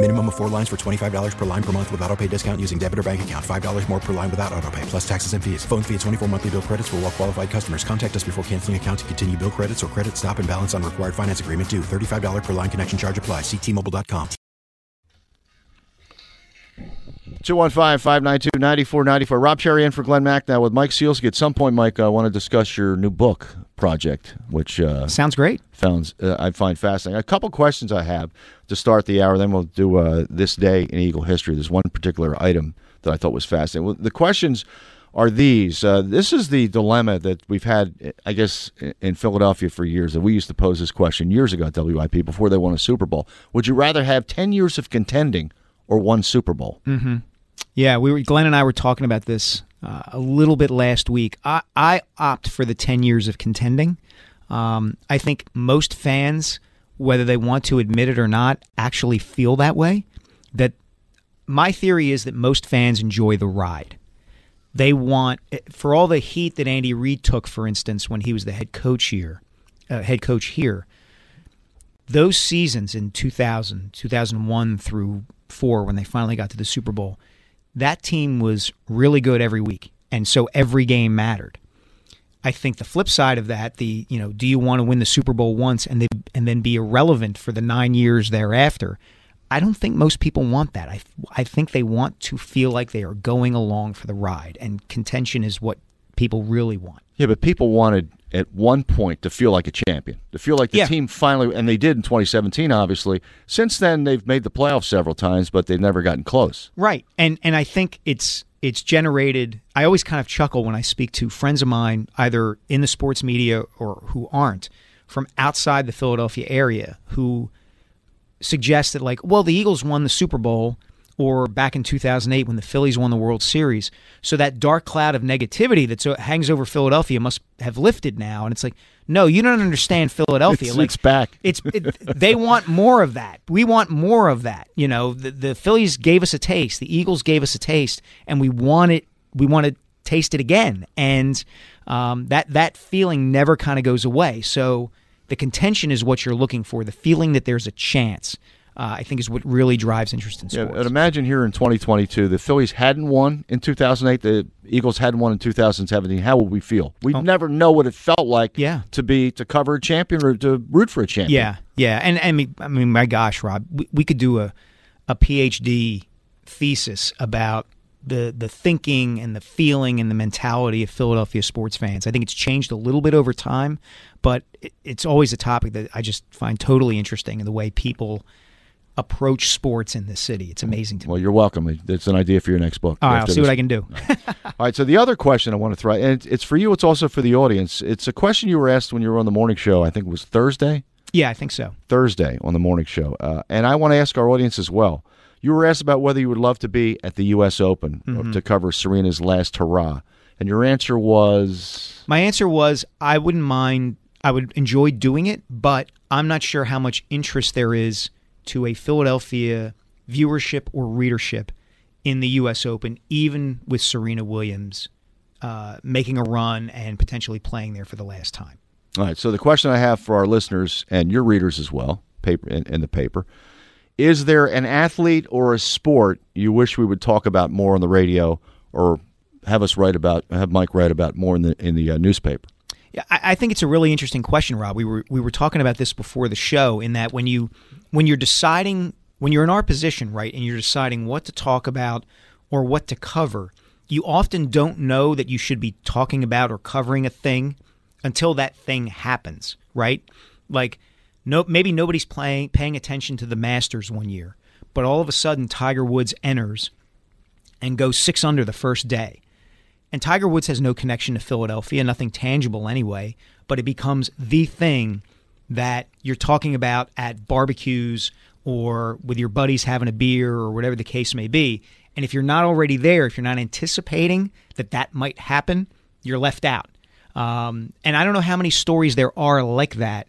Minimum of four lines for $25 per line per month with auto pay discount using debit or bank account. $5 more per line without auto pay, plus taxes and fees. Phone fee at 24 monthly bill credits for all well qualified customers. Contact us before canceling account to continue bill credits or credit stop and balance on required finance agreement due. $35 per line connection charge apply. Ctmobile.com. 215-592-9494. Rob Charry in for Glen Macnow with Mike Sielski. At some point, Mike, I want to discuss your new book project, which uh, sounds great. Found uh, I find fascinating. A couple questions I have to start the hour. Then we'll do uh, this day in Eagle history. There's one particular item that I thought was fascinating. Well, the questions are these. Uh, this is the dilemma that we've had, I guess, in Philadelphia for years. That we used to pose this question years ago at WIP before they won a Super Bowl. Would you rather have ten years of contending or one Super Bowl? Mm-hmm. Yeah, we were. Glenn and I were talking about this uh, a little bit last week. I, I opt for the ten years of contending. Um, I think most fans, whether they want to admit it or not, actually feel that way. That my theory is that most fans enjoy the ride. They want, for all the heat that Andy Reid took, for instance, when he was the head coach here, uh, head coach here, those seasons in 2000, 2001 through four, when they finally got to the Super Bowl, that team was really good every week, and so every game mattered. I think the flip side of that, the you know, do you want to win the Super Bowl once and then and then be irrelevant for the nine years thereafter? I don't think most people want that. I I think they want to feel like they are going along for the ride, and contention is what people really want. Yeah, but people wanted at one point to feel like a champion, to feel like the Yeah. team finally, and they did in 2017, obviously. Since then, they've made the playoffs several times, but they've never gotten close. Right. And and I think it's it's generated I always kind of chuckle when I speak to friends of mine either in the sports media or who aren't from outside the Philadelphia area who suggest that like, well, the Eagles won the Super Bowl or back in 2008 when the Phillies won the World Series. So that dark cloud of negativity that so hangs over Philadelphia must have lifted now and it's like, no, you don't understand Philadelphia. It's, like it's back. it's it, they want more of that. We want more of that. You know, the, the Phillies gave us a taste. The Eagles gave us a taste, and we want it. We want to taste it again, and um, that that feeling never kind of goes away. So the contention is what you're looking for. The feeling that there's a chance, uh, I think, is what really drives interest in Yeah, sports. and imagine here in 2022, the Phillies hadn't won in 2008, the Eagles hadn't won in 2017. How would we feel? We'd never know what it felt like Oh. Yeah. to be to cover a champion or to root for a champion. Yeah, yeah, and, and I mean, I mean, my gosh, Rob, we, we could do a a PhD thesis about the the thinking and the feeling and the mentality of Philadelphia sports fans. I think it's changed a little bit over time, but it, it's always a topic that I just find totally interesting in the way people approach sports in this city. It's amazing to me. Well, you're welcome. It's an idea for your next book. All right, I'll see this. what I can do. All right. So the other question I want to throw, and it's, it's for you. It's also for the audience. It's a question you were asked when you were on the morning show. I think it was Thursday. yeah, I think so. Thursday on the morning show, uh, and I want to ask our audience as well. You were asked about whether you would love to be at the U.S. Open Mm-hmm. to cover Serena's last hurrah, and your answer was My answer was I wouldn't mind. I would enjoy doing it, but I'm not sure how much interest there is to a Philadelphia viewership or readership in the U.S. Open, even with Serena Williams uh, making a run and potentially playing there for the last time. All right. So the question I have for our listeners and your readers as well, paper in, in the paper, is there an athlete or a sport you wish we would talk about more on the radio, or have us write about, have Mike write about more in the in the uh, newspaper? Yeah, I, I think it's a really interesting question, Rob. We were we were talking about this before the show. In that when you when you're deciding when you're in our position, right, and you're deciding what to talk about or what to cover, you often don't know that you should be talking about or covering a thing until that thing happens, right? Like, no, maybe nobody's playing paying attention to the Masters one year, but all of a sudden Tiger Woods enters and goes six under the first day. And Tiger Woods has no connection to Philadelphia, nothing tangible anyway, but it becomes the thing that you're talking about at barbecues or with your buddies having a beer or whatever the case may be. And if you're not already there, if you're not anticipating that that might happen, you're left out. Um, and I don't know how many stories there are like that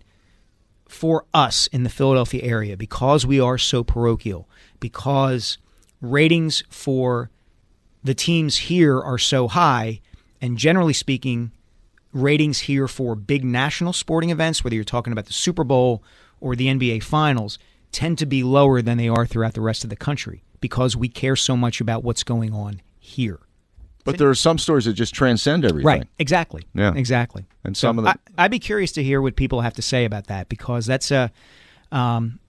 for us in the Philadelphia area because we are so parochial, because ratings for the teams here are so high, and generally speaking, ratings here for big national sporting events, whether you're talking about the Super Bowl or the NBA Finals, tend to be lower than they are throughout the rest of the country because we care so much about what's going on here. But there are some stories that just transcend everything. Right. Exactly. Yeah. Exactly. And So some of the I, I'd be curious to hear what people have to say about that because that's a. Um,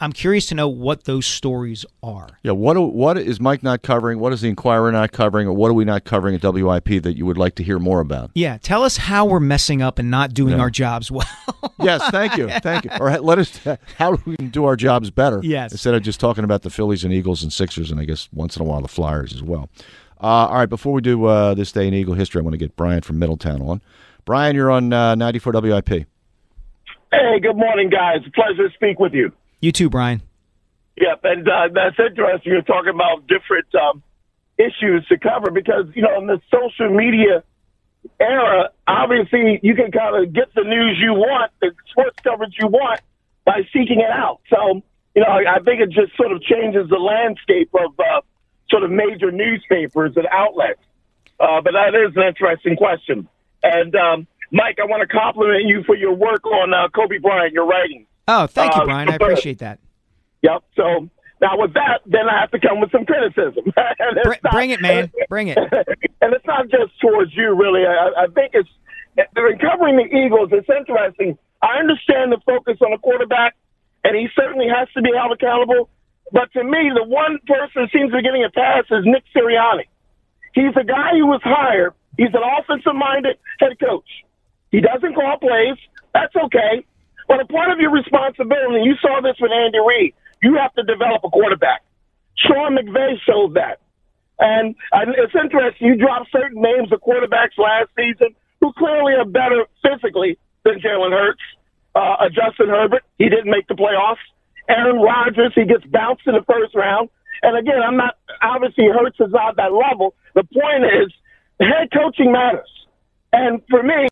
I'm curious to know what those stories are. yeah. What what is Mike not covering? What is the Inquirer not covering, or what are we not covering at WIP that you would like to hear more about? Yeah, tell us how we're messing up and not doing Yeah. our jobs well. yes, thank you, thank you. Or let us how we can do our jobs better. Yes. instead of just talking about the Phillies and Eagles and Sixers, and I guess once in a while the Flyers as well. Uh, all right, before we do uh, this day in Eagle history, I want to get Brian from Middletown on. Brian, you're on uh, 94 WIP. Hey, good morning, guys. Pleasure to speak with you. You too, Brian. Yep, and uh, that's interesting. You're talking about different um, issues to cover because you know in the social media era, obviously you can kind of get the news you want, the sports coverage you want by seeking it out. So you know, I think it just sort of changes the landscape of uh, sort of major newspapers and outlets. Uh, but that is an interesting question. And um, Mike, I want to compliment you for your work on uh, Kobe Bryant, your writing. Oh, thank you, Uh, Brian. I appreciate that. Yep. So now with that, then I have to come with some criticism. Br- bring it, man. Bring it. and it's not just towards you, really. I, I think it's in covering the Eagles. It's interesting. I understand the focus on the quarterback, and he certainly has to be held accountable. But to me, the one person who seems to be getting a pass is Nick Sirianni. He's a guy who was hired. He's an offensive-minded head coach. He doesn't call plays. That's okay. But a part of your responsibility, you saw this with Andy Reid, you have to develop a quarterback. Sean McVay showed that. And, it's interesting, you dropped certain names of quarterbacks last season who clearly are better physically than Jalen Hurts. Uh, uh, Justin Herbert, he didn't make the playoffs. Aaron Rodgers, he gets bounced in the first round. And again, I'm not, obviously Hurts is not that level. The point is, head coaching matters. And for me,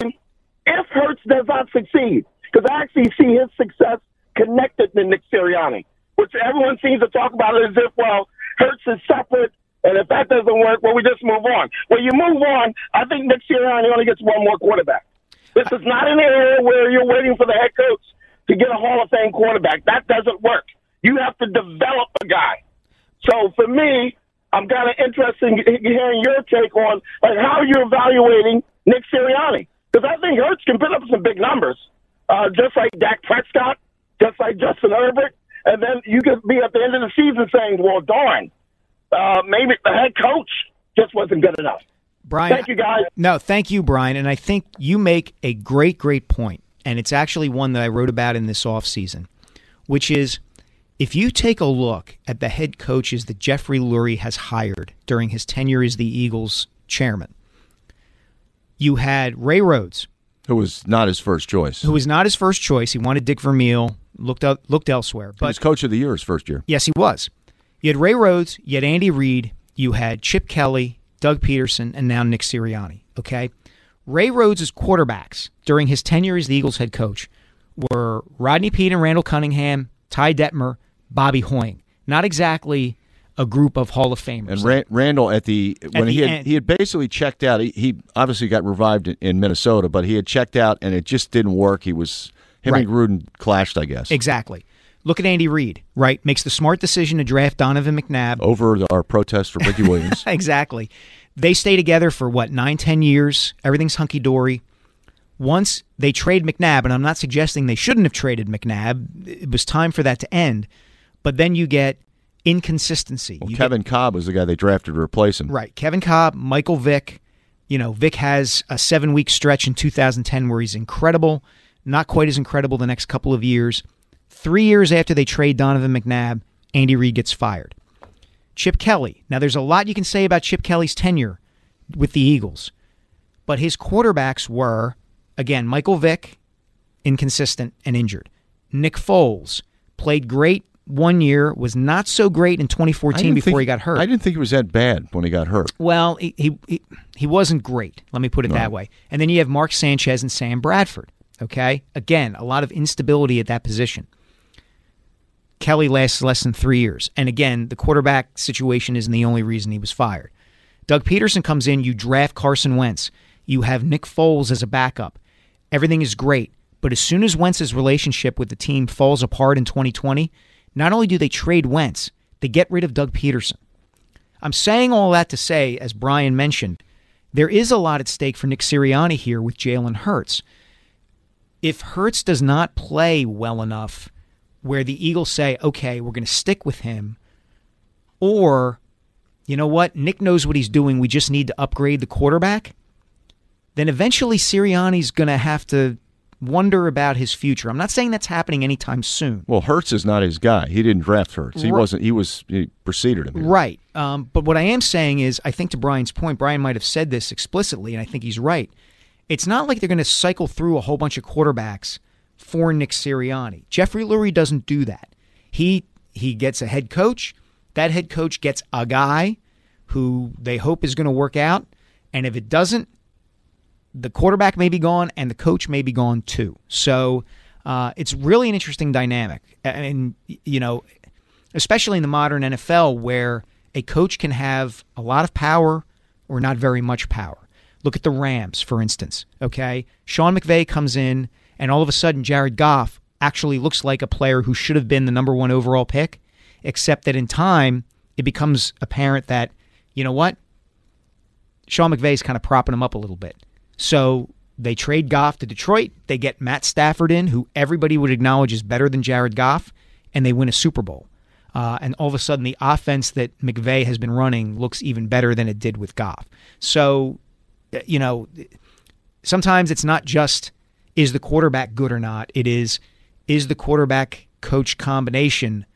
if Hurts does not succeed, because I actually see his success connected to Nick Sirianni, which everyone seems to talk about as if, well, Hurts is separate, and if that doesn't work, well, we just move on. When you move on, I think Nick Sirianni only gets one more quarterback. This is not an area where you're waiting for the head coach to get a Hall of Fame quarterback. That doesn't work. You have to develop a guy. So for me, I'm kind of interested in hearing your take on like how you're evaluating Nick Sirianni because I think Hurts can put up some big numbers, uh, just like Dak Prescott, just like Justin Herbert, and then you could be at the end of the season saying, "Well, darn, uh, maybe the head coach just wasn't good enough." Brian. Thank you, guys. No, thank you, Brian. And I think you make a great, great point, and it's actually one that I wrote about in this offseason, which is if you take a look at the head coaches that Jeffrey Lurie has hired during his tenure as the Eagles chairman, you had Ray Rhodes, Who was not his first choice? who was not his first choice. He wanted Dick Vermeil, looked out, looked elsewhere. But, he was coach of the year his first year. Yes, he was. You had Ray Rhodes, you had Andy Reid, you had Chip Kelly, Doug Pederson, and now Nick Sirianni. Okay. Ray Rhodes' quarterbacks during his tenure as the Eagles head coach were Rodney Peete and Randall Cunningham, Ty Detmer, Bobby Hoying. Not exactly a group of Hall of Famers. And Ran- Randall at the when the he had end. he had basically checked out. He, he obviously got revived in, in Minnesota, but he had checked out and it just didn't work. He was him and Gruden clashed, I guess, exactly. Look at Andy Reid, right? Makes the smart decision to draft Donovan McNabb. over the, our protest for Ricky Williams. exactly. They stay together for what, nine, ten years. Everything's hunky dory. Once they trade McNabb, and I'm not suggesting they shouldn't have traded McNabb, it was time for that to end. But then you get inconsistency. Well, Kevin Kolb was the guy they drafted to replace him. Right. Kevin Kolb, Michael Vick. You know, Vick has a seven week stretch in 2010 where he's incredible, not quite as incredible the next couple of years. Three years after they trade Donovan McNabb, Andy Reid gets fired. Chip Kelly. Now, there's a lot you can say about Chip Kelly's tenure with the Eagles, but his quarterbacks were, again, Michael Vick, inconsistent and injured. Nick Foles played great one year, was not so great in 2014 before think- he got hurt. I didn't think he was that bad when he got hurt. Well, he, he he- he wasn't great. Let me put it that way. And then you have Mark Sanchez and Sam Bradford. Okay, again, a lot of instability at that position. Kelly lasts less than three years, and again, the quarterback situation isn't the only reason he was fired. Doug Pederson comes in. You draft Carson Wentz. You have Nick Foles as a backup. Everything is great, but as soon as Wentz's relationship with the team falls apart in 2020, not only do they trade Wentz, they get rid of Doug Pederson. I'm saying all that to say, as Brian mentioned, there is a lot at stake for Nick Sirianni here with Jalen Hurts. If Hurts does not play well enough where the Eagles say, okay, we're going to stick with him, or, you know what, Nick knows what he's doing, we just need to upgrade the quarterback, then eventually Sirianni's going to have to wonder about his future. I'm not saying that's happening anytime soon. Well, Hurts is not his guy. He didn't draft Hurts. He Right. wasn't. He was. He preceded him. here. Right. Um, but what I am saying is, I think to Brian's point, Brian might have said this explicitly, and I think he's right. It's not like they're going to cycle through a whole bunch of quarterbacks for Nick Sirianni. Jeffrey Lurie doesn't do that. He he gets a head coach. That head coach gets a guy who they hope is going to work out, and if it doesn't, the quarterback may be gone and the coach may be gone too. So uh, it's really an interesting dynamic, and you know, especially in the modern NFL where a coach can have a lot of power or not very much power. Look at the Rams, for instance. Okay, Sean McVay comes in, and all of a sudden, Jared Goff actually looks like a player who should have been the number one overall pick, except that in time it becomes apparent that you know what, Sean McVay's kind of propping him up a little bit. So they trade Goff to Detroit. They get Matt Stafford in, who everybody would acknowledge is better than Jared Goff, and they win a Super Bowl. Uh, and all of a sudden, the offense that McVay has been running looks even better than it did with Goff. So, uh, you know, sometimes it's not just is the quarterback good or not. It is is the quarterback coach combination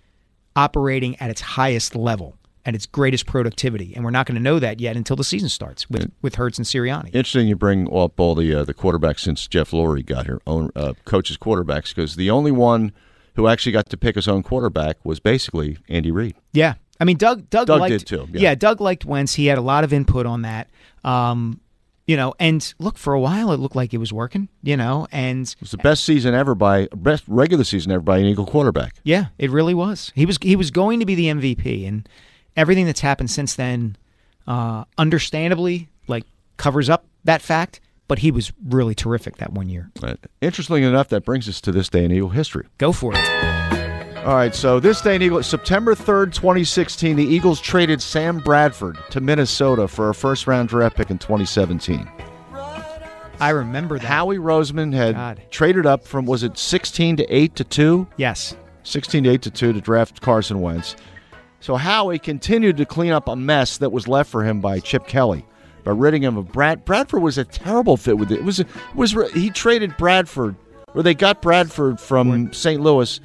operating at its highest level at its greatest productivity, and we're not going to know that yet until the season starts with with Hurts and Sirianni. Interesting you bring up all the uh, the quarterbacks since Jeff Lurie got here, own uh, coaches quarterbacks, because the only one who actually got to pick his own quarterback was basically Andy Reid. Yeah, I mean Doug. Doug, Doug liked, did too, yeah. Doug liked Wentz. He had a lot of input on that. Um, you know, and look, for a while it looked like it was working. You know, and It was the best season ever by best regular season ever by an Eagle quarterback. yeah, it really was. He was he was going to be the MVP, and everything that's happened since then, uh, understandably, like covers up that fact. But he was really terrific that one year. But interestingly enough, that brings us to this day in Eagle history. Go for it. All right, so this day in Eagle, September 3rd, 2016, the Eagles traded Sam Bradford to Minnesota for a first round draft pick in 2017. I remember that. Howie Roseman had God. traded up from, was it 16 to 8 to 2? Yes. 16 to 8 to 2 to draft Carson Wentz. So Howie continued to clean up a mess that was left for him by Chip Kelly by ridding him of Brad. Bradford was a terrible fit with it. It was it was he traded Bradford or they got Bradford from St. Louis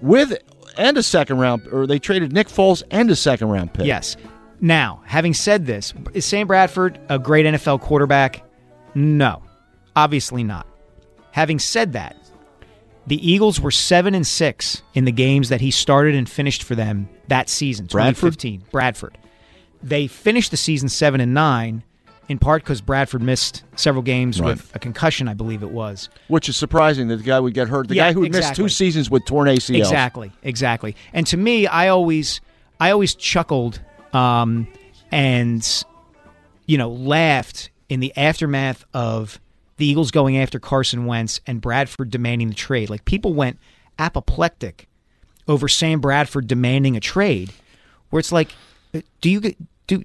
with and a second round or they traded Nick Foles and a second round pick. Yes. Now, having said this, is Sam Bradford a great NFL quarterback? No, obviously not. Having said that, the Eagles were seven and six in the games that he started and finished for them that season, Bradford? 2015. Bradford. They finished the season seven and nine, in part because Bradford missed several games Right. with a concussion, I believe it was. Which is surprising that the guy would get hurt. The Yeah, guy who had missed two seasons with torn ACLs. Exactly, exactly. And to me, I always, I always chuckled um, and you know laughed in the aftermath of the Eagles going after Carson Wentz and Bradford demanding the trade. Like people went apoplectic over Sam Bradford demanding a trade, where it's like, uh, do you do?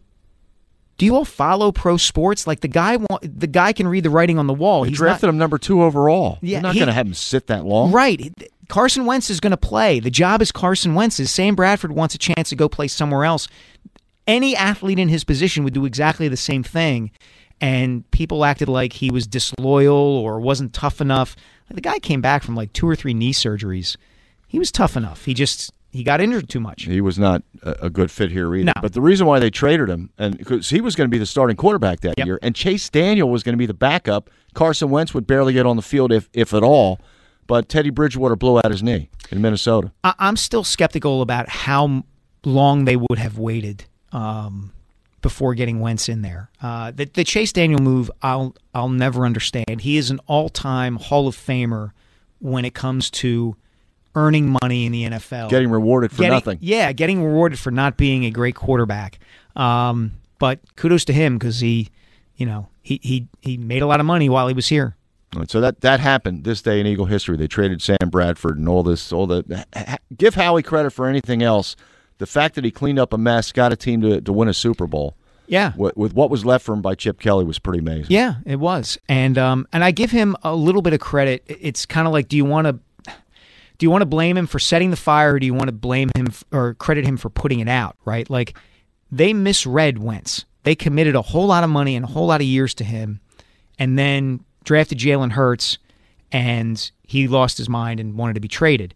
Do you all follow pro sports? Like the guy, wa- the guy can read the writing on the wall. They He's drafted not, him number two overall. Yeah, You're not going to have him sit that long. Right. Carson Wentz is going to play. The job is Carson Wentz's. Sam Bradford wants a chance to go play somewhere else. Any athlete in his position would do exactly the same thing. And people acted like he was disloyal or wasn't tough enough. The guy came back from like two or three knee surgeries. He was tough enough. He just he got injured too much. He was not a, good fit here either. No. But the reason why they traded him, and because he was going to be the starting quarterback that Yep. year, and Chase Daniel was going to be the backup. Carson Wentz would barely get on the field if if at all. But Teddy Bridgewater blew out his knee in Minnesota. I, I'm still skeptical about how long they would have waited um, before getting Wentz in there. Uh, the, the Chase Daniel move, I'll I'll never understand. He is an all-time Hall of Famer when it comes to earning money in the NFL, Getting rewarded for Getting- nothing. Yeah, getting rewarded for not being a great quarterback. Um, but kudos to him because he, you know, he he he made a lot of money while he was here. Right, So that that happened this day in Eagle history. They traded Sam Bradford and all this, all the. Give Howie credit for anything else. The fact that he cleaned up a mess, got a team to to win a Super Bowl Yeah, with, with what was left for him by Chip Kelly was pretty amazing. Yeah, it was, and um, and I give him a little bit of credit. It's kind of like, do you want to, do you want to blame him for setting the fire, or do you want to blame him f- or credit him for putting it out? Right? Like they misread Wentz. They committed a whole lot of money and a whole lot of years to him, and then drafted Jalen Hurts, and he lost his mind and wanted to be traded.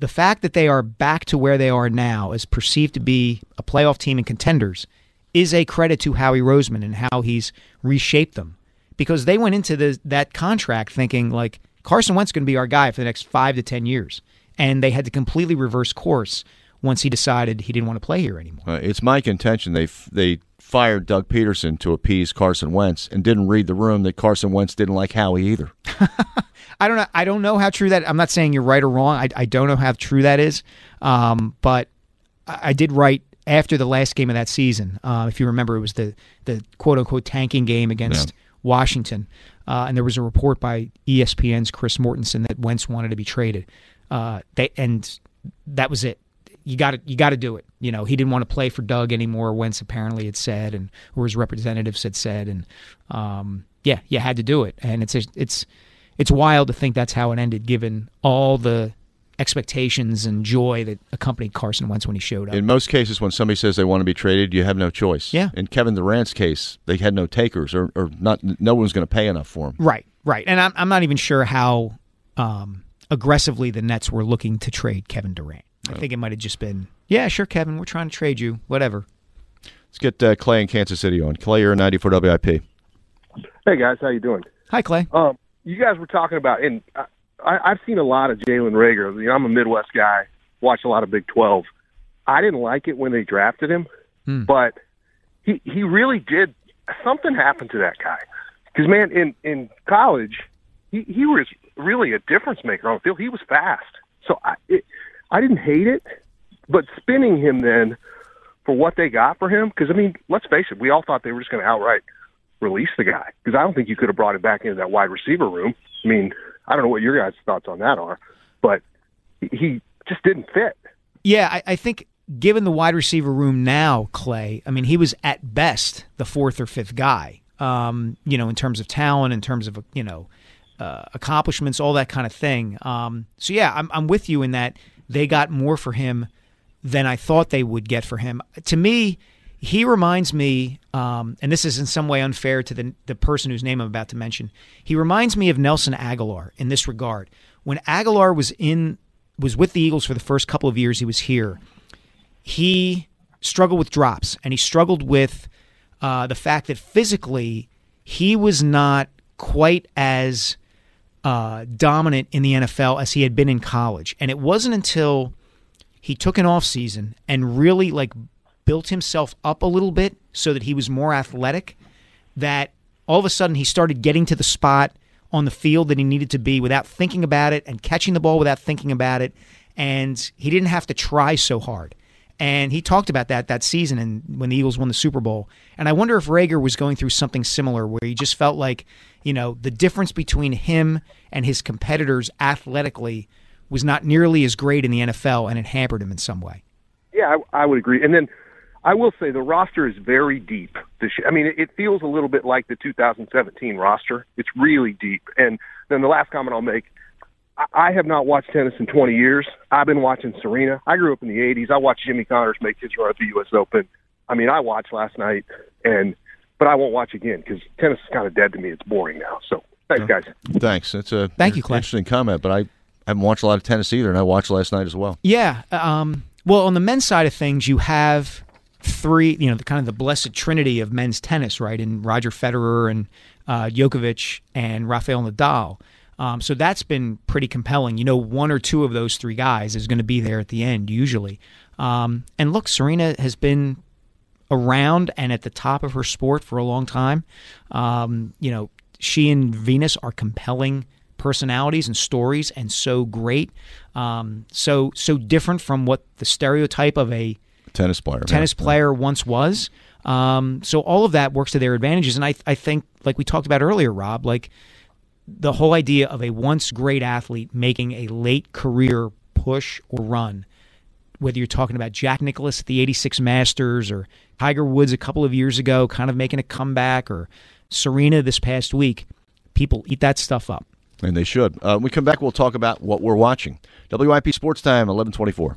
The fact that they are back to where they are now, as perceived to be a playoff team and contenders, is a credit to Howie Roseman and how he's reshaped them. Because they went into the, that contract thinking like Carson Wentz is going to be our guy for the next five to ten years, and they had to completely reverse course once he decided he didn't want to play here anymore. Uh, it's my contention they f- they fired Doug Pederson to appease Carson Wentz and didn't read the room that Carson Wentz didn't like Howie either. I don't know. I don't know how true that. I'm not saying you're right or wrong. I, I don't know how true that is. Um, but I, I did write after the last game of that season. Uh, if you remember, it was the the quote unquote tanking game against Washington, uh, and there was a report by ESPN's Chris Mortensen that Wentz wanted to be traded. Uh, they and that was it. You got to you got to do it. You know, he didn't want to play for Doug anymore. Wentz apparently had said, and or his representatives had said, and um, yeah, you had to do it. And it's it's it's wild to think that's how it ended, given all the expectations and joy that accompanied Carson Wentz when he showed up. In most cases, when somebody says they want to be traded, you have no choice. Yeah. In Kevin Durant's case, they had no takers, or, or not. No one's going to pay enough for him. right, right. And I'm I'm not even sure how um, aggressively the Nets were looking to trade Kevin Durant. I think it might have just been, yeah, sure, Kevin, we're trying to trade you, whatever. Let's get uh, Clay in Kansas City on. Clay, you're 94 WIP. Hey guys, how you doing? Hi, Clay. Um, you guys were talking about, and I, I, I've seen a lot of Jalen Reagor. You know, I'm a Midwest guy, watch a lot of Big 12. I didn't like it when they drafted him, but he he really did. Something happened to that guy because man, in in college, he he was really a difference maker on the field. He was fast, so I it, I didn't hate it, but spinning him then for what they got for him, because I mean, let's face it, we all thought they were just going to outright release the guy because I don't think you could have brought him back into that wide receiver room. I mean, I don't know what your guys' thoughts on that are, but he- just didn't fit. Yeah, I, I think given the wide receiver room now, Clay, I mean, he was at best the fourth or fifth guy. Um, you know, in terms of talent, in terms of you know uh, accomplishments, all that kind of thing. Um, so yeah, I'm I'm with you in that they got more for him than I thought they would get for him. To me, he reminds me, um, and this is in some way unfair to the the person whose name I'm about to mention. He reminds me of Nelson Agholor in this regard. When Agholor was in was with the Eagles for the first couple of years he was here, he struggled with drops and he struggled with uh, the fact that physically he was not quite as uh, dominant in the NFL as he had been in college. And it wasn't until he took an off season and really like built himself up a little bit so that he was more athletic that all of a sudden he started getting to the spot on the field that he needed to be without thinking about it and catching the ball without thinking about it. And he didn't have to try so hard. And he talked about that that season and when the Eagles won the Super Bowl. And I wonder if Reagor was going through something similar where he just felt like you know the difference between him and his competitors athletically was not nearly as great in the NFL and it hampered him in some way Yeah, I, I would agree. And then I will say the roster is very deep this year. I mean, it, it feels a little bit like the 2017 roster. It's really deep. And then the last comment I'll make, I have not watched tennis in 20 years. I've been watching Serena. I grew up in the 80s. I watched Jimmy Connors make his run at the U.S. Open. I mean, I watched last night, and but I won't watch again because tennis is kind of dead to me. It's boring now. So thanks, guys. Thanks. That's a Thank you, Clay. interesting comment, but I haven't watched a lot of tennis either, and I watched last night as well. Yeah. Um, well, on the men's side of things, you have three, you know, the kind of the blessed trinity of men's tennis, right? In Roger Federer and uh, Djokovic and Rafael Nadal. Um, so that's been pretty compelling. You know, one or two of those three guys is going to be there at the end usually. Um, and look, Serena has been around and at the top of her sport for a long time. Um, you know, she and Venus are compelling personalities and stories, and so great, um, so so different from what the stereotype of a Tennis player. tennis yeah. player once was. Um, so all of that works to their advantages, and I I think like we talked about earlier, Rob, like the whole idea of a once great athlete making a late career push or run, whether you're talking about Jack Nicklaus at the 86 Masters or Tiger Woods a couple of years ago, kind of making a comeback, or Serena this past week, people eat that stuff up. And they should. Uh, when we come back, we'll talk about what we're watching. WIP Sports Time, 1124.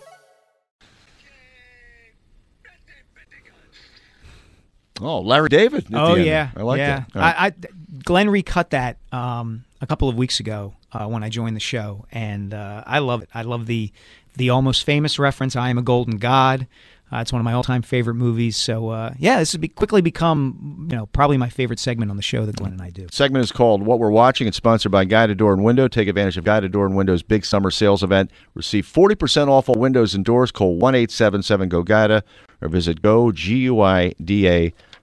Oh, Larry David. Oh the end. yeah, I like yeah. that. Right. I, I Glenn recut that um, a couple of weeks ago uh, when I joined the show, and uh, I love it. I love the the almost famous reference. I am a golden god. Uh, it's one of my all time favorite movies. So uh, yeah, this has be, quickly become you know probably my favorite segment on the show that Glenn and I do. segment is called What We're Watching. It's sponsored by Guida Door and Window. Take advantage of Guida Door and Window's big summer sales event. Receive 40% off all windows and doors. Call 1 877 GO GUIDA or visit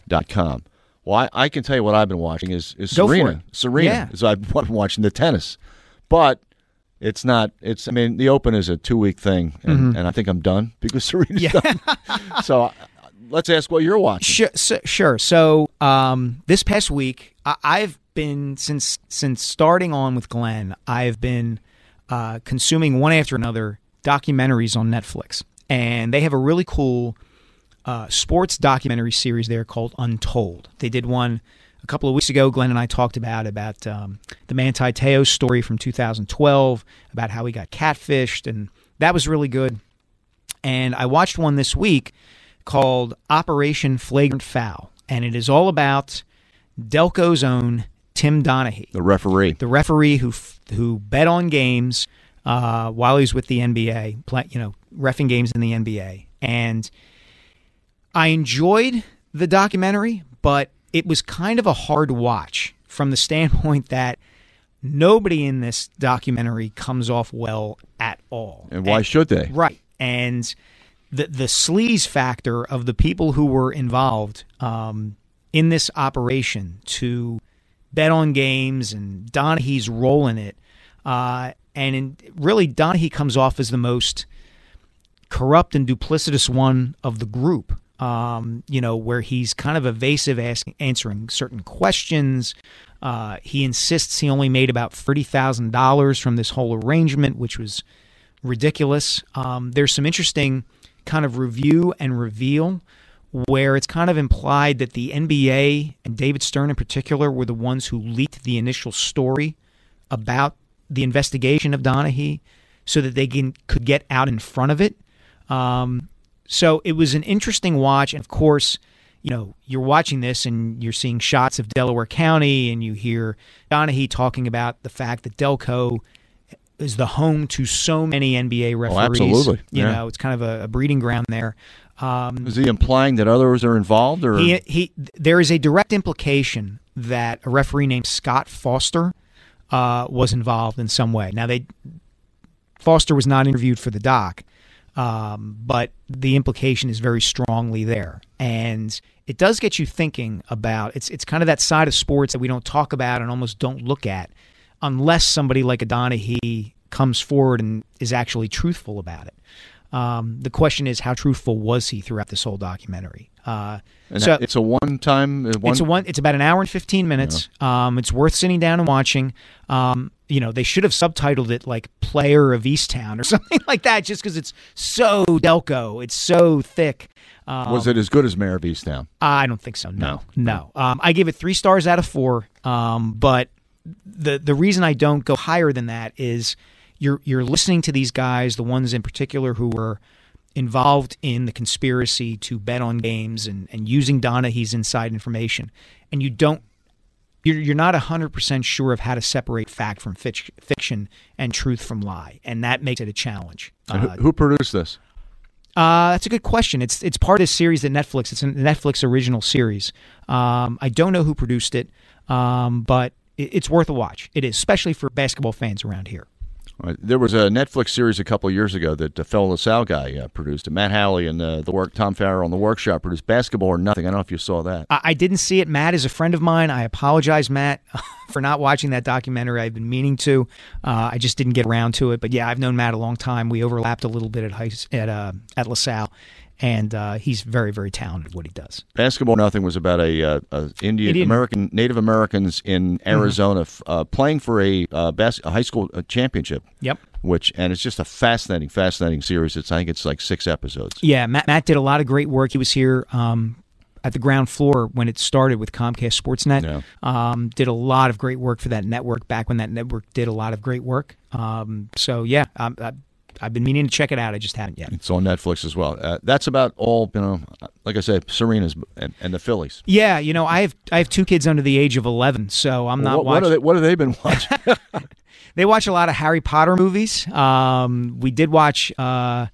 goguida.com. Well, I, I can tell you what I've been watching is, is Serena. Serena. Yeah. I've been watching the tennis. But it's not, it's, I mean, the Open is a two week thing, and, and I think I'm done because Serena's done. so uh, let's ask what you're watching. Sure, so, sure. So um, this past week, I, I've been since since starting on with Glenn. I've been uh, consuming one after another documentaries on Netflix, and they have a really cool uh, sports documentary series there called Untold. They did one a couple of weeks ago. Glenn and I talked about about um, the Manti Te'o story from 2012, about how he got catfished, and that was really good. And I watched one this week called Operation Flagrant Foul, and it is all about Delco's own Tim Donaghy, The referee. the referee who who bet on games uh, while he was with the NBA, play, you know, refing games in the NBA, and I enjoyed the documentary, but it was kind of a hard watch from the standpoint that nobody in this documentary comes off well at all. And why should they? Right. And the the sleaze factor of the people who were involved um, in this operation to bet on games and Donaghy's role in it, uh, and in, really Donaghy comes off as the most corrupt and duplicitous one of the group. Um, you know, where he's kind of evasive, asking, answering certain questions. Uh, he insists he only made about thirty thousand dollars from this whole arrangement, which was ridiculous. Um, there's some interesting kind of review and reveal where it's kind of implied that the NBA and David Stern in particular were the ones who leaked the initial story about the investigation of Donaghy so that they can, could get out in front of it. Um, so it was an interesting watch. And of course, you know, you're watching this and you're seeing shots of Delaware County and you hear Donaghy talking about the fact that Delco is the home to so many NBA referees. Oh, absolutely. You Yeah. know, it's kind of a, a breeding ground there. Um, Is he implying that others are involved, or he, he, there is a direct implication that a referee named Scott Foster uh, was involved in some way. Now, they Foster was not interviewed for the doc, um, but the implication is very strongly there, and it does get you thinking about. It's it's kind of that side of sports that we don't talk about and almost don't look at, unless somebody like a Donaghy comes forward and is actually truthful about it. Um, the question is, how truthful was he throughout this whole documentary? Uh, And so it's a one-time. uh, One, it's a one. It's about an hour and fifteen minutes. Um, it's worth sitting down and watching. Um, you know, they should have subtitled it like "Player of Easttown" or something like that, just because it's so Delco. It's so thick. Um, was it as good as Mare of Easttown? I don't think so. No, no. Um, I give it three stars out of four. Um, but the the reason I don't go higher than that is you're you're listening to these guys, the ones in particular who were involved in the conspiracy to bet on games and, and using Donaghy's inside information, and you don't. You're, you're not 100% sure of how to separate fact from fic- fiction and truth from lie, and that makes it a challenge. And who, Uh, who produced this? uh, that's a good question. It's it's part of this series that Netflix. It's a Netflix original series. Um, I don't know who produced it, um, but it, it's worth a watch. It is, especially for basketball fans around here. Right. There was a Netflix series a couple years ago that uh, fellow LaSalle guy uh, produced. Matt Howley and uh, the work Tom Farrell on the workshop produced Basketball or Nothing. I don't know if you saw that. I, I didn't see it. Matt is a friend of mine. I apologize, Matt, for not watching that documentary. I've been meaning to. Uh, I just didn't get around to it. But yeah, I've known Matt a long time. We overlapped a little bit at high, at uh, at LaSalle, and uh, he's very very talented at what he does. Basketball Nothing was about a, uh, a Indian, Indian- American Native Americans in Arizona f uh, playing for a, uh, bas- a high school uh, championship. Yep. Which and it's just a fascinating, fascinating series. It's I think it's like six episodes. Yeah, Matt, Matt did a lot of great work. He was here um, at the ground floor when it started with Comcast Sportsnet. Yeah. Um, did a lot of great work for that network back when that network did a lot of great work. Um, so yeah, um, I, I've been meaning to check it out. I just haven't yet. It's on Netflix as well. Uh, that's about all. You know, like I said, Serena's and, and the Phillies. Yeah, you know, I have I have two kids under the age of eleven, so I'm not what, what, watching. are they, what have they been watching? They watch a lot of Harry Potter movies. Um, we did watch uh,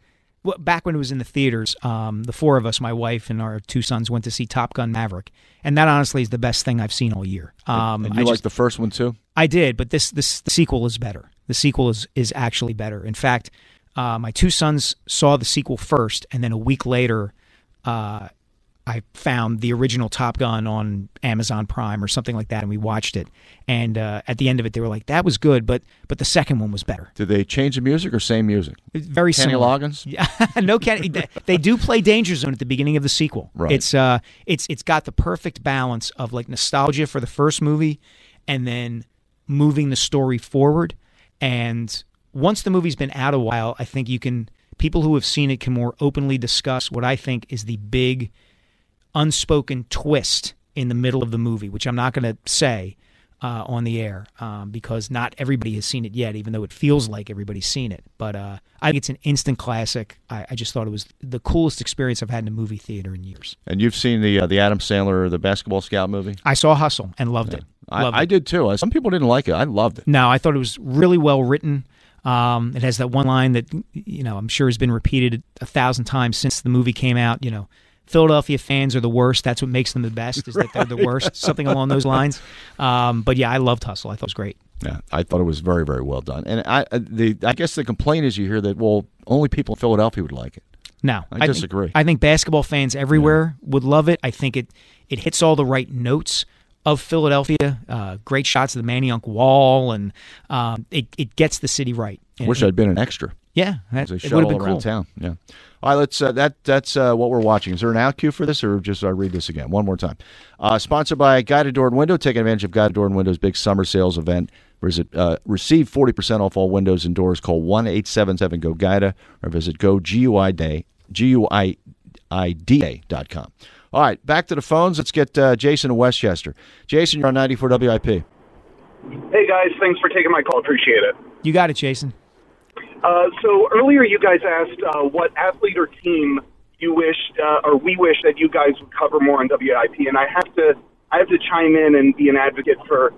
back when it was in the theaters. Um, the four of us, my wife and our two sons, went to see Top Gun Maverick, and that honestly is the best thing I've seen all year. Um, and you I like just- the first one too? I did, but this this the sequel is better. The sequel is is actually better. In fact, uh, my two sons saw the sequel first, and then a week later, uh, I found the original Top Gun on Amazon Prime or something like that, and we watched it. And uh, at the end of it, they were like, "That was good, but but the second one was better." Did they change the music or same music? Very Kenny similar. Loggins? Yeah, no Kenny. they- They do play Danger Zone at the beginning of the sequel. Right. It's uh, it's it's got the perfect balance of like nostalgia for the first movie, and then moving the story forward. And once the movie's been out a while, I think you can people who have seen it can more openly discuss what I think is the big unspoken twist in the middle of the movie, which I'm not going to say uh, on the air um, because not everybody has seen it yet, even though it feels like everybody's seen it. But uh, I think it's an instant classic. I, I just thought it was the coolest experience I've had in a movie theater in years. And you've seen the uh, the Adam Sandler the Basketball Scout movie? I saw Hustle and loved it. I, Loved I it. did too. Some people didn't like it. I loved it. No, I thought it was really well written. Um, it has that one line that you know I'm sure has been repeated a thousand times since the movie came out. You know, Philadelphia fans are the worst. That's what makes them the best. Is that they're the worst, something along those lines. Um, but yeah, I loved Hustle. I thought it was great. Yeah, I thought it was very, very well done. And I, uh, the, I guess the complaint is you hear that well, only people in Philadelphia would like it. No, I disagree. Think, I think basketball fans everywhere yeah. would love it. I think it it hits all the right notes of Philadelphia. Uh, great shots of the Manayunk Wall, and um, it it gets the city right. And Wish I'd been an extra. Yeah, that, it would have been around cool. town. Yeah. All right, let's. Uh, that that's uh, what we're watching. Is there an out cue for this, or just I uh, read this again one more time? Uh, sponsored by Guida Door and Window. Taking advantage of Guida Door and Window's big summer sales event. Visit, uh, receive forty percent off all windows and doors. Call one eight seven seven go Guida or visit go g u i day g u i i d a dot com. All right, back to the phones. Let's get uh, Jason in Westchester. Jason, you're on ninety four WIP. Hey guys, thanks for taking my call. Appreciate it. You got it, Jason. Uh, so earlier, you guys asked uh, what athlete or team you wished, uh, or we wish that you guys would cover more on WIP, and I have to, I have to chime in and be an advocate for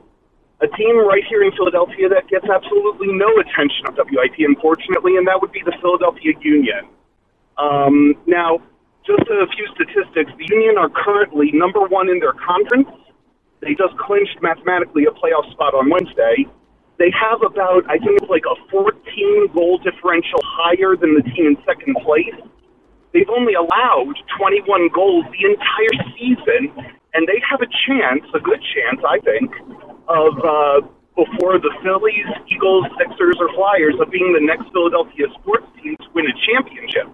a team right here in Philadelphia that gets absolutely no attention on WIP, unfortunately, and that would be the Philadelphia Union. Um, now, just a few statistics: the Union are currently number one in their conference. They just clinched mathematically a playoff spot on Wednesday they have about, I think it's like a 14 goal differential higher than the team in second place. They've only allowed 21 goals the entire season, and they have a chance, a good chance, I think, of uh, before the Phillies, Eagles, Sixers, or Flyers of being the next Philadelphia sports team to win a championship.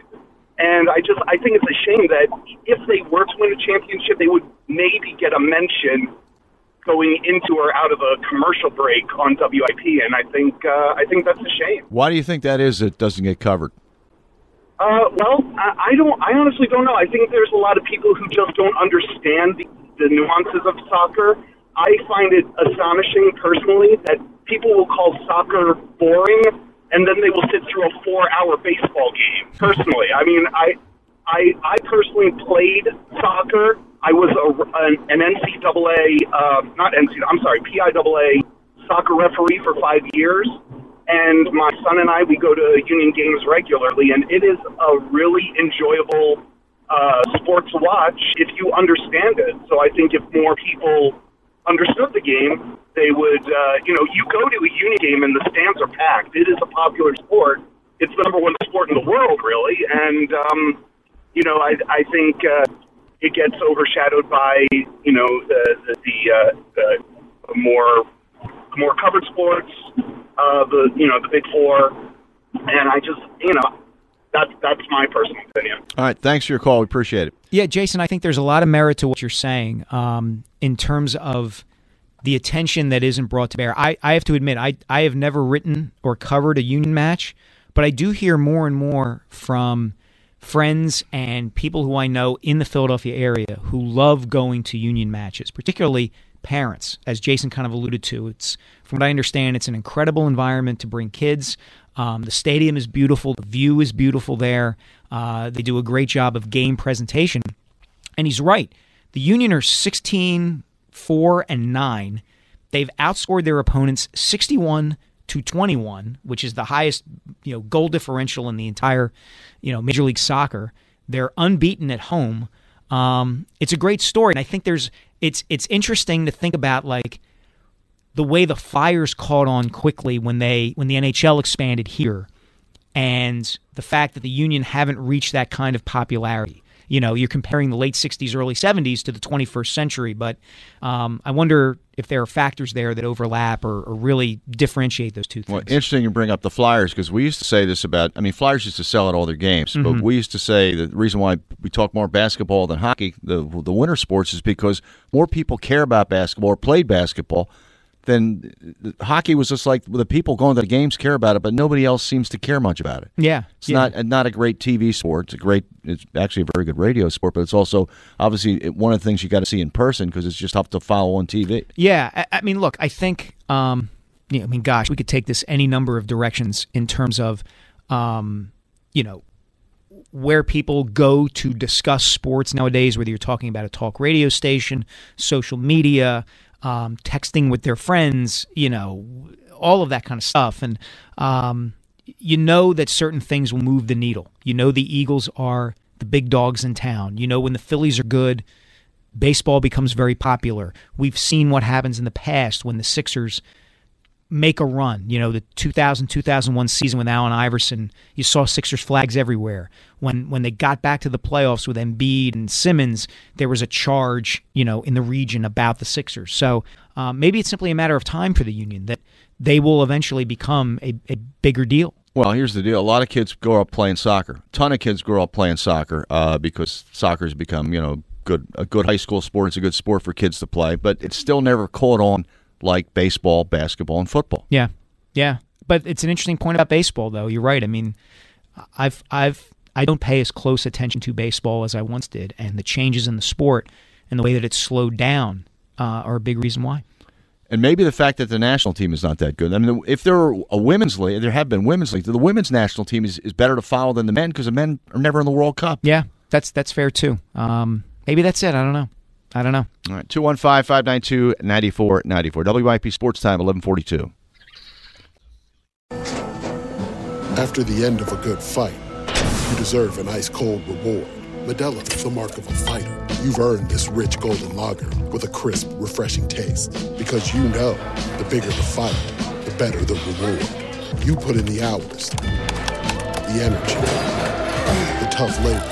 And I just, I think it's a shame that if they were to win a championship, they would maybe get a mention going into or out of a commercial break on WIP, and I think uh, I think that's a shame. Why do you think that is? It doesn't get covered. Uh, well, I, I don't. I honestly don't know. I think there's a lot of people who just don't understand the, the nuances of soccer. I find it astonishing personally that people will call soccer boring, and then they will sit through a four-hour baseball game. Personally, I mean, I, I, I personally played soccer I was a, an, NCAA, uh, not NCAA, I'm sorry, PIAA soccer referee for five years. And my son and I, we go to union games regularly, and it is a really enjoyable uh, sport to watch if you understand it. So I think if more people understood the game, they would, uh, you know, you go to a union game and the stands are packed. It is a popular sport. It's the number one sport in the world, really. And, um, you know, I, I think uh, it gets overshadowed by you know the the, the, uh, the more more covered sports, uh, the you know the big four, and I just you know that's that's my personal opinion. All right, thanks for your call. We appreciate it. Yeah, Jason, I think there's a lot of merit to what you're saying um, in terms of the attention that isn't brought to bear. I, I have to admit, I I have never written or covered a union match, but I do hear more and more from friends and people who I know in the Philadelphia area who love going to union matches, particularly parents, as Jason kind of alluded to. It's from what I understand, it's an incredible environment to bring kids. Um, the stadium is beautiful, the view is beautiful there. Uh, they do a great job of game presentation, and he's right. The Union are 16, 4, and 9. They've outscored their opponents 61 to 21, which is the highest you know goal differential in the entire you know Major League Soccer. They're unbeaten at home. Um, it's a great story, and I think there's it's it's interesting to think about like the way the Flyers caught on quickly when they when the NHL expanded here, and the fact that the Union haven't reached that kind of popularity you know, you're comparing the late 60s, early 70s to the 21st century. But um, I wonder if there are factors there that overlap or, or really differentiate those two things. Well, interesting you bring up the Flyers because we used to say this about, I mean, Flyers used to sell at all their games, mm-hmm. but we used to say the reason why we talk more basketball than hockey, the, the winter sports, is because more people care about basketball or played basketball then hockey was just like the people going to the games care about it, but nobody else seems to care much about it. Yeah, it's yeah. not not a great TV sport. It's a great, it's actually a very good radio sport, but it's also obviously one of the things you got to see in person because it's just tough to follow on TV. Yeah, I, I mean, look, I think, um, yeah, I mean, gosh, we could take this any number of directions in terms of, um, you know, where people go to discuss sports nowadays, whether you're talking about a talk radio station, social media, um, texting with their friends, you know, all of that kind of stuff. And um, you know that certain things will move the needle. You know the Eagles are the big dogs in town. You know when the Phillies are good, baseball becomes very popular. We've seen what happens in the past when the Sixers make a run. You know, the 2000 2001 season with Allen Iverson, you saw Sixers flags everywhere. When when they got back to the playoffs with Embiid and Simmons, there was a charge, you know, in the region about the Sixers. So um, maybe it's simply a matter of time for the Union that they will eventually become a, a bigger deal. Well, here's the deal. A lot of kids grow up playing soccer. A ton of kids grow up playing soccer uh, because soccer has become, you know, good a good high school sport. It's a good sport for kids to play, but it's still never caught on like baseball, basketball, and football. Yeah, yeah. But it's an interesting point about baseball, though. You're right. I mean, I've I've I don't pay as close attention to baseball as I once did, and the changes in the sport and the way that it's slowed down uh, are a big reason why. And maybe the fact that the national team is not that good. I mean, if there are a women's league, there have been women's leagues. The women's national team is, is better to follow than the men because the men are never in the World Cup. Yeah, that's that's fair too. Um, maybe that's it. I don't know. I don't know. All right, 215 592 9494. WIP Sports Time, 1142. After the end of a good fight, you deserve an ice cold reward. Modelo is the mark of a fighter. You've earned this rich golden lager with a crisp, refreshing taste. Because you know the bigger the fight, the better the reward. You put in the hours, the energy, the tough labor.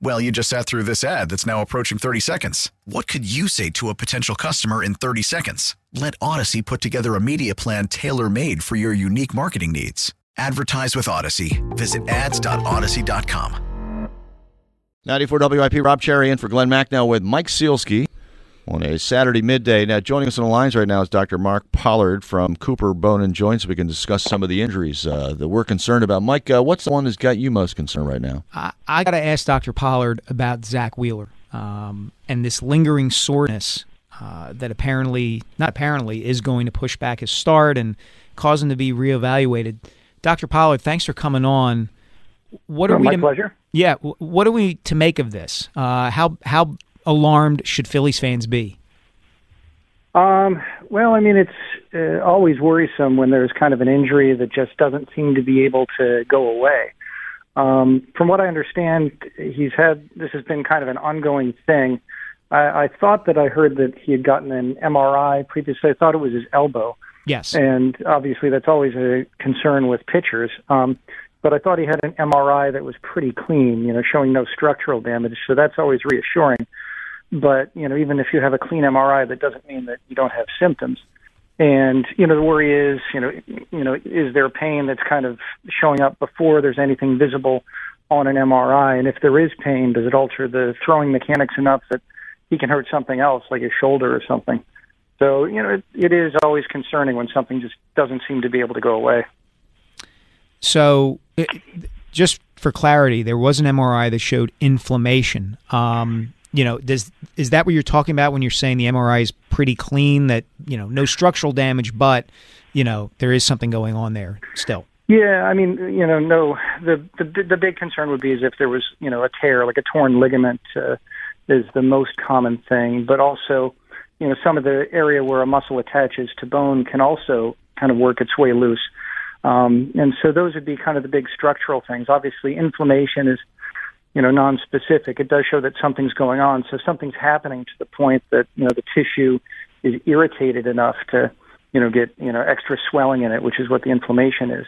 Well, you just sat through this ad that's now approaching 30 seconds. What could you say to a potential customer in 30 seconds? Let Audacy put together a media plan tailor made for your unique marketing needs. Advertise with Audacy. Visit ads.audacy.com. 94 WIP Rob Charry in for Glen Macnow with Mike Sielski on a Saturday midday. Now, joining us on the lines right now is Dr. Mark Pollard from Cooper Bone and Joints. We can discuss some of the injuries uh, that we're concerned about. Mike, uh, what's the one that's got you most concerned right now? I, I got to ask Dr. Pollard about Zack Wheeler um, and this lingering soreness uh, that apparently, not apparently, is going to push back his start and cause him to be reevaluated. Dr. Pollard, thanks for coming on. What are oh, we my to, pleasure. Yeah, what are we to make of this? Uh, how how alarmed should Phillies fans be? Um, well, I mean, it's uh, always worrisome when there's kind of an injury that just doesn't seem to be able to go away. Um, from what I understand, he's had this has been kind of an ongoing thing. I, I thought that I heard that he had gotten an MRI previously. I thought it was his elbow. Yes. And obviously, that's always a concern with pitchers. Um, but I thought he had an MRI that was pretty clean, you know, showing no structural damage. So that's always reassuring. But you know, even if you have a clean MRI, that doesn't mean that you don't have symptoms. And you know, the worry is, you know, you know, is there pain that's kind of showing up before there's anything visible on an MRI? And if there is pain, does it alter the throwing mechanics enough that he can hurt something else, like his shoulder or something? So you know, it, it is always concerning when something just doesn't seem to be able to go away. So, it, just for clarity, there was an MRI that showed inflammation. Um, you know, does is that what you're talking about when you're saying the MRI is pretty clean? That you know, no structural damage, but you know, there is something going on there still. Yeah, I mean, you know, no. The the the big concern would be is if there was, you know, a tear, like a torn ligament, uh, is the most common thing. But also, you know, some of the area where a muscle attaches to bone can also kind of work its way loose. Um, and so those would be kind of the big structural things. Obviously, inflammation is you know, non-specific, it does show that something's going on. So something's happening to the point that you know the tissue is irritated enough to, you know, get you know extra swelling in it, which is what the inflammation is.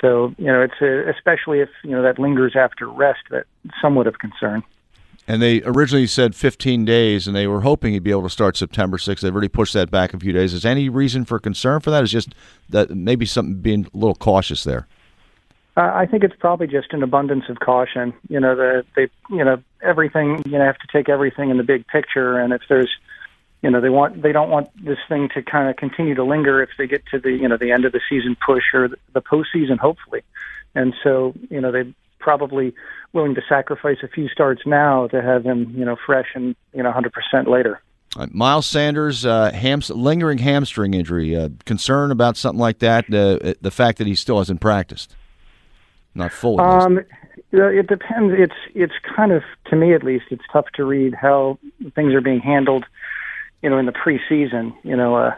So you know, it's a, especially if you know that lingers after rest, that somewhat of concern. And they originally said 15 days, and they were hoping he'd be able to start September 6th. They've already pushed that back a few days. Is any reason for concern for that? Is just that maybe something being a little cautious there? I think it's probably just an abundance of caution. You know, the they you know everything you know have to take everything in the big picture, and if there's you know they want they don't want this thing to kind of continue to linger if they get to the you know the end of the season push or the postseason hopefully, and so you know they're probably willing to sacrifice a few starts now to have him you know fresh and you know 100% later. Miles Sanders, uh, lingering hamstring injury. Uh, concern about something like that. Uh, the fact that he still hasn't practiced, not fully. Um, it depends. It's it's kind of to me at least. It's tough to read how things are being handled. You know, in the preseason. You know, uh,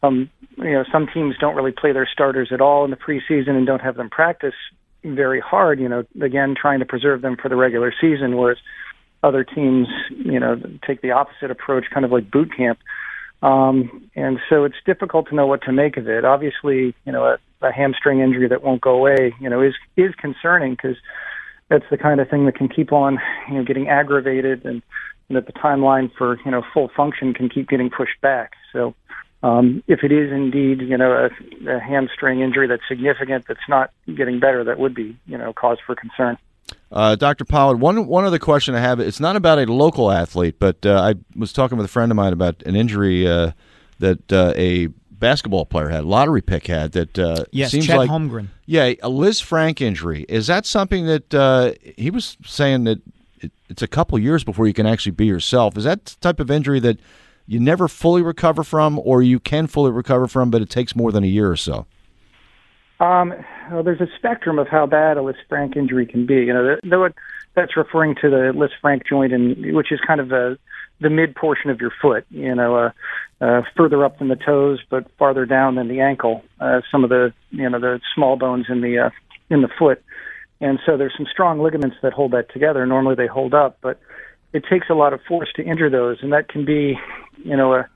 some you know some teams don't really play their starters at all in the preseason and don't have them practice very hard. You know, again trying to preserve them for the regular season, whereas other teams, you know, take the opposite approach, kind of like boot camp. Um, and so it's difficult to know what to make of it. Obviously, you know, a, a hamstring injury that won't go away, you know, is is concerning because that's the kind of thing that can keep on, you know, getting aggravated, and, and that the timeline for you know full function can keep getting pushed back. So, um, if it is indeed, you know, a, a hamstring injury that's significant, that's not getting better, that would be, you know, cause for concern. Uh, Dr. Pollard, one one other question I have. It's not about a local athlete, but uh, I was talking with a friend of mine about an injury uh, that uh, a basketball player had, lottery pick had. That uh, yes, seems Chet like Holmgren. Yeah, a Lisfranc injury. Is that something that uh, he was saying that it, it's a couple years before you can actually be yourself? Is that the type of injury that you never fully recover from, or you can fully recover from, but it takes more than a year or so? Um, well, there's a spectrum of how bad a Lisfranc injury can be. You know, the, that's referring to the Lisfranc joint, in, which is kind of the the mid portion of your foot. You know, uh, uh, further up than the toes, but farther down than the ankle. Uh, some of the you know the small bones in the uh, in the foot, and so there's some strong ligaments that hold that together. Normally they hold up, but it takes a lot of force to injure those, and that can be, you know, a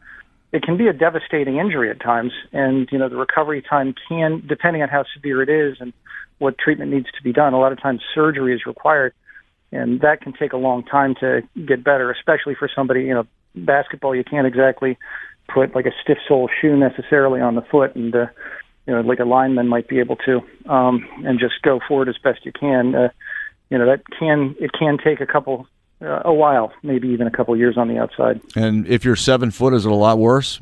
it can be a devastating injury at times, and you know the recovery time can, depending on how severe it is and what treatment needs to be done. A lot of times surgery is required, and that can take a long time to get better, especially for somebody. You know, basketball you can't exactly put like a stiff sole shoe necessarily on the foot, and uh, you know like a lineman might be able to, um, and just go forward as best you can. Uh, you know that can it can take a couple uh, a while, maybe even a couple years on the outside. And if you're seven foot, is it a lot worse?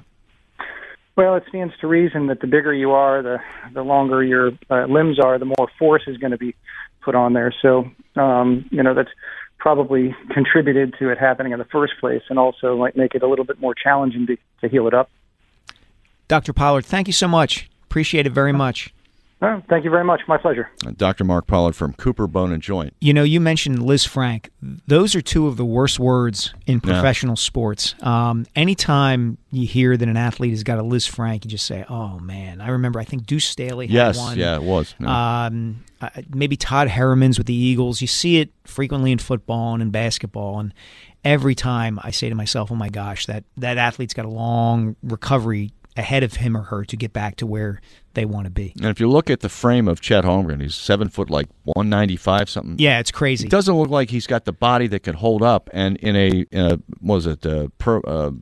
Well, it stands to reason that the bigger you are, the the longer your uh, limbs are, the more force is going to be put on there. So, um, you know, that's probably contributed to it happening in the first place, and also might make it a little bit more challenging to, to heal it up. Dr. Pollard, thank you so much. Appreciate it very much. Oh, thank you very much. My pleasure. Dr. Mark Pollard from Cooper Bone and Joint. You know, you mentioned Lisfranc. Those are two of the worst words in professional yeah. sports. Um, anytime you hear that an athlete has got a Lisfranc, you just say, "Oh man!" I remember. I think Deuce Staley had yes, one. yeah, it was. Yeah. Um, uh, maybe Todd Herremans with the Eagles. You see it frequently in football and in basketball, and every time I say to myself, "Oh my gosh, that that athlete's got a long recovery ahead of him or her to get back to where they want to be. And if you look at the frame of Chet Holmgren, he's seven foot like one ninety five something. Yeah, it's crazy. It doesn't look like he's got the body that could hold up. And in a, in a was it a pro uh,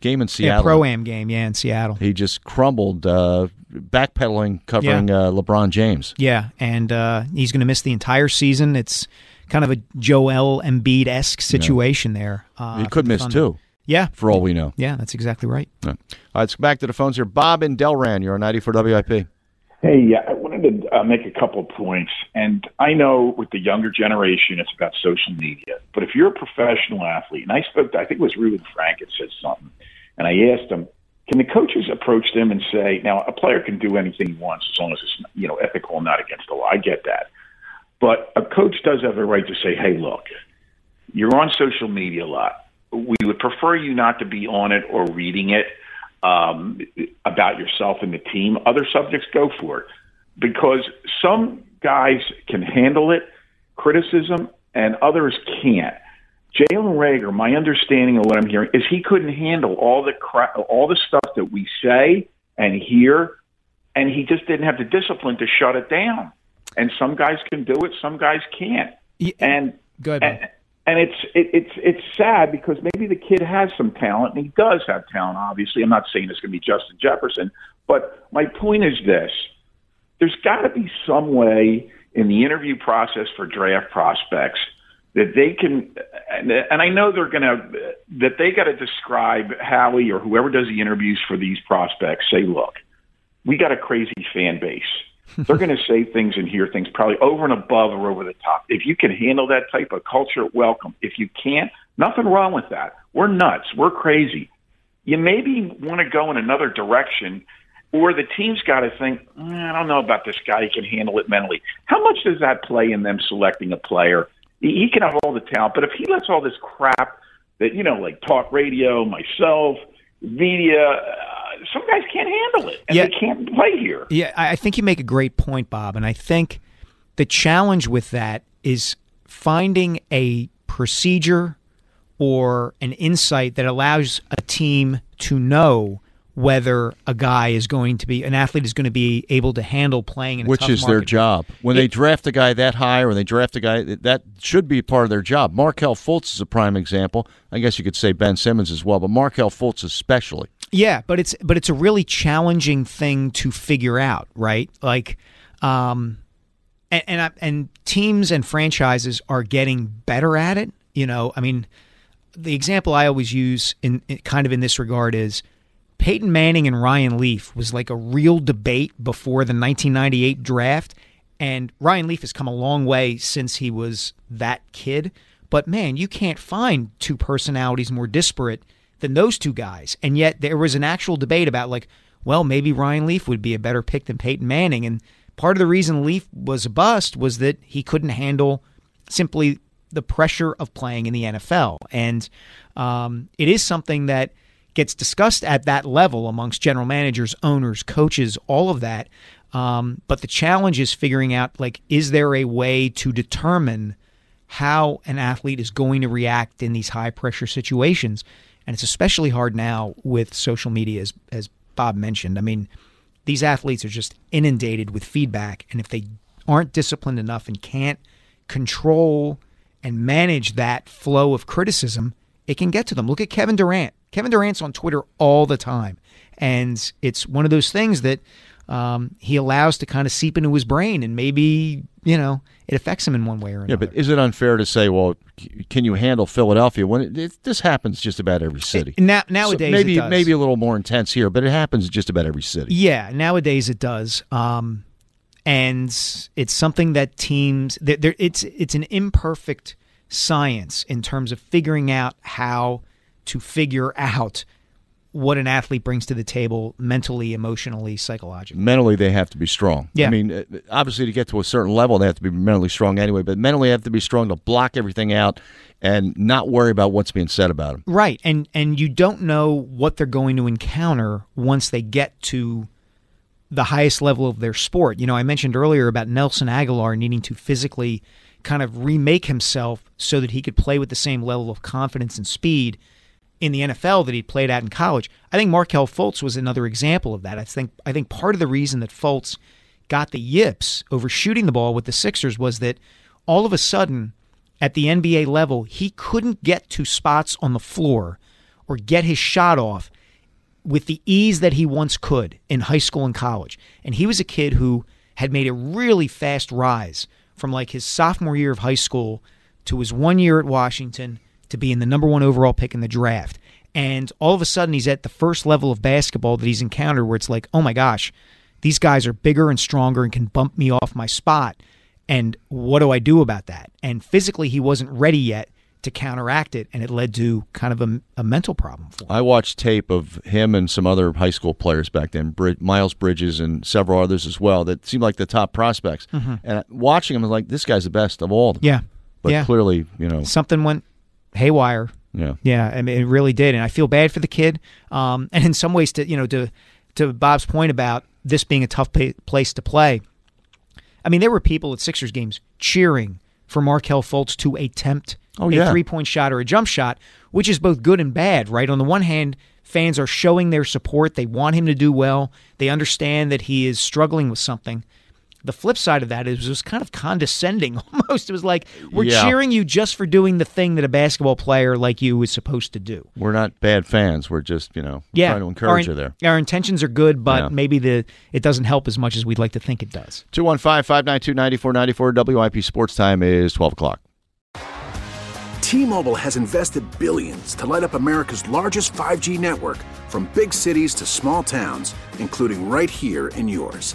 game in Seattle? Yeah, pro am game, yeah, in Seattle. He just crumbled, uh, backpedaling, covering yeah. uh, LeBron James. Yeah, and uh, he's going to miss the entire season. It's kind of a Joel Embiid esque situation yeah. there. Uh, he could miss too. Yeah. For all we know. Yeah, that's exactly right. Yeah. All right, let's go back to the phones here. Bob in Delran, you're on 94 WIP. Hey, yeah, I wanted to uh, make a couple of points. And I know with the younger generation, it's about social media. But if you're a professional athlete, and I spoke to, I think it was Reuben Frank that said something, and I asked him, can the coaches approach them and say, now a player can do anything he wants as long as it's you know ethical and not against the law. I get that, but a coach does have the right to say, hey, look, you're on social media a lot we would prefer you not to be on it or reading it um, about yourself and the team. Other subjects, go for it. Because some guys can handle it, criticism, and others can't. Jalen Reagor, my understanding of what I'm hearing is he couldn't handle all the cra- all the stuff that we say and hear, and he just didn't have the discipline to shut it down. And some guys can do it, some guys can't. Yeah, and good. And, and it's it, it's it's sad because maybe the kid has some talent and he does have talent. Obviously, I'm not saying it's going to be Justin Jefferson, but my point is this: there's got to be some way in the interview process for draft prospects that they can, and, and I know they're going to that they got to describe Howie or whoever does the interviews for these prospects. Say, look, we got a crazy fan base they're going to say things and hear things probably over and above or over the top. If you can handle that type of culture, welcome. If you can't, nothing wrong with that. We're nuts. We're crazy. you maybe want to go in another direction, or the team's got to think, mm, I don't know about this guy. He can handle it mentally. How much does that play in them selecting a player? He can have all the talent, but if he lets all this crap that you know, like talk radio, myself, media, some guys can't handle it, and Yeah. they can't play here. Yeah, I I think you make a great point, Bob. And I think the challenge with that is finding a procedure or an insight that allows a team to know whether a guy is going to be an athlete is going to be able to handle playing in a which tough is their job. When they draft a guy that high, or they draft a guy that should be part of their job. Markelle Fultz is a prime example. I guess you could say Ben Simmons as well, but Markelle Fultz especially. Yeah, but it's but it's a really challenging thing to figure out, right? Like, um, and and, I, and teams and franchises are getting better at it. You know, I mean, the example I always use in, in kind of in this regard is Peyton Manning and Ryan Leaf was like a real debate before the 1998 draft, and Ryan Leaf has come a long way since he was that kid. But man, you can't find two personalities more disparate than those two guys. And yet there was an actual debate about like, well, maybe Ryan Leaf would be a better pick than Peyton Manning. And part of the reason Leaf was a bust was that he couldn't handle simply the pressure of playing in the NFL. And um, it is something that gets discussed at that level amongst general managers, owners, coaches, all of that. Um, but the challenge is figuring out like, is there a way to determine how an athlete is going to react in these high pressure situations? And it's especially hard now with social media, as, as Bob mentioned. I mean, these athletes are just inundated with feedback. And if they aren't disciplined enough and can't control and manage that flow of criticism, it can get to them. Look at Kevin Durant. Kevin Durant's on Twitter all the time. And it's one of those things that um, he allows to kind of seep into his brain and maybe, you know, it affects him in one way or another. Yeah, but is it unfair to say, well, can you handle Philadelphia when it, it, this happens just about every city? Now- nowadays it maybe does. maybe a little more intense here, but it happens just about every city. Yeah, nowadays it does. Um, and it's something that teams it's it's an imperfect science in terms of figuring out how to figure out what an athlete brings to the table mentally, emotionally, psychologically. Mentally, they have to be strong. Yeah. I mean, uh, obviously, to get to a certain level, they have to be mentally strong anyway. But mentally, they have to be strong to block everything out and not worry about what's being said about them. Right. And and you don't know what they're going to encounter once they get to the highest level of their sport. You know, I mentioned earlier about Nelson Agholor needing to physically kind of remake himself so that he could play with the same level of confidence and speed in the NFL that he played at in college. I think Markelle Fultz was another example of that. I think I think part of the reason that Fultz got the yips over shooting the ball with the Sixers was that all of a sudden at the NBA level, he couldn't get to spots on the floor or get his shot off with the ease that he once could in high school and college. And he was a kid who had made a really fast rise from like his sophomore year of high school to his one year at Washington to being the number one overall pick in the draft. And all of a sudden, he's at the first level of basketball that he's encountered where it's like, oh my gosh, these guys are bigger and stronger and can bump me off my spot. And what do I do about that? And physically, he wasn't ready yet to counteract it. And it led to kind of a, a mental problem for him. I watched tape of him and some other high school players back then, Brid- Miles Bridges and several others as well, that seemed like the top prospects. Mhm. And watching him, I was like, this guy's the best of all of them. Yeah. But yeah. clearly, you know, something went haywire. Yeah. Yeah, I mean it really did, and I feel bad for the kid. Um, and in some ways, to you know, to to Bob's point about this being a tough pa- place to play. I mean, there were people at Sixers games cheering for Markelle Fultz to attempt Oh, a three point shot or a jump shot, which is both good and bad, right? On the one hand, fans are showing their support; they want him to do well. They understand that he is struggling with something. The flip side of that is it was kind of condescending almost. It was like we're Yeah. cheering you just for doing the thing that a basketball player like you is supposed to do. we're not bad fans. We're just, you know, Yeah, trying to encourage our, you there. Our intentions are good, but Yeah. maybe the it doesn't help as much as we'd like to think it does. 215 592 9494. WIP Sports Time is 12 o'clock. T-Mobile has invested billions to light up America's largest 5G network from big cities to small towns, including right here in yours.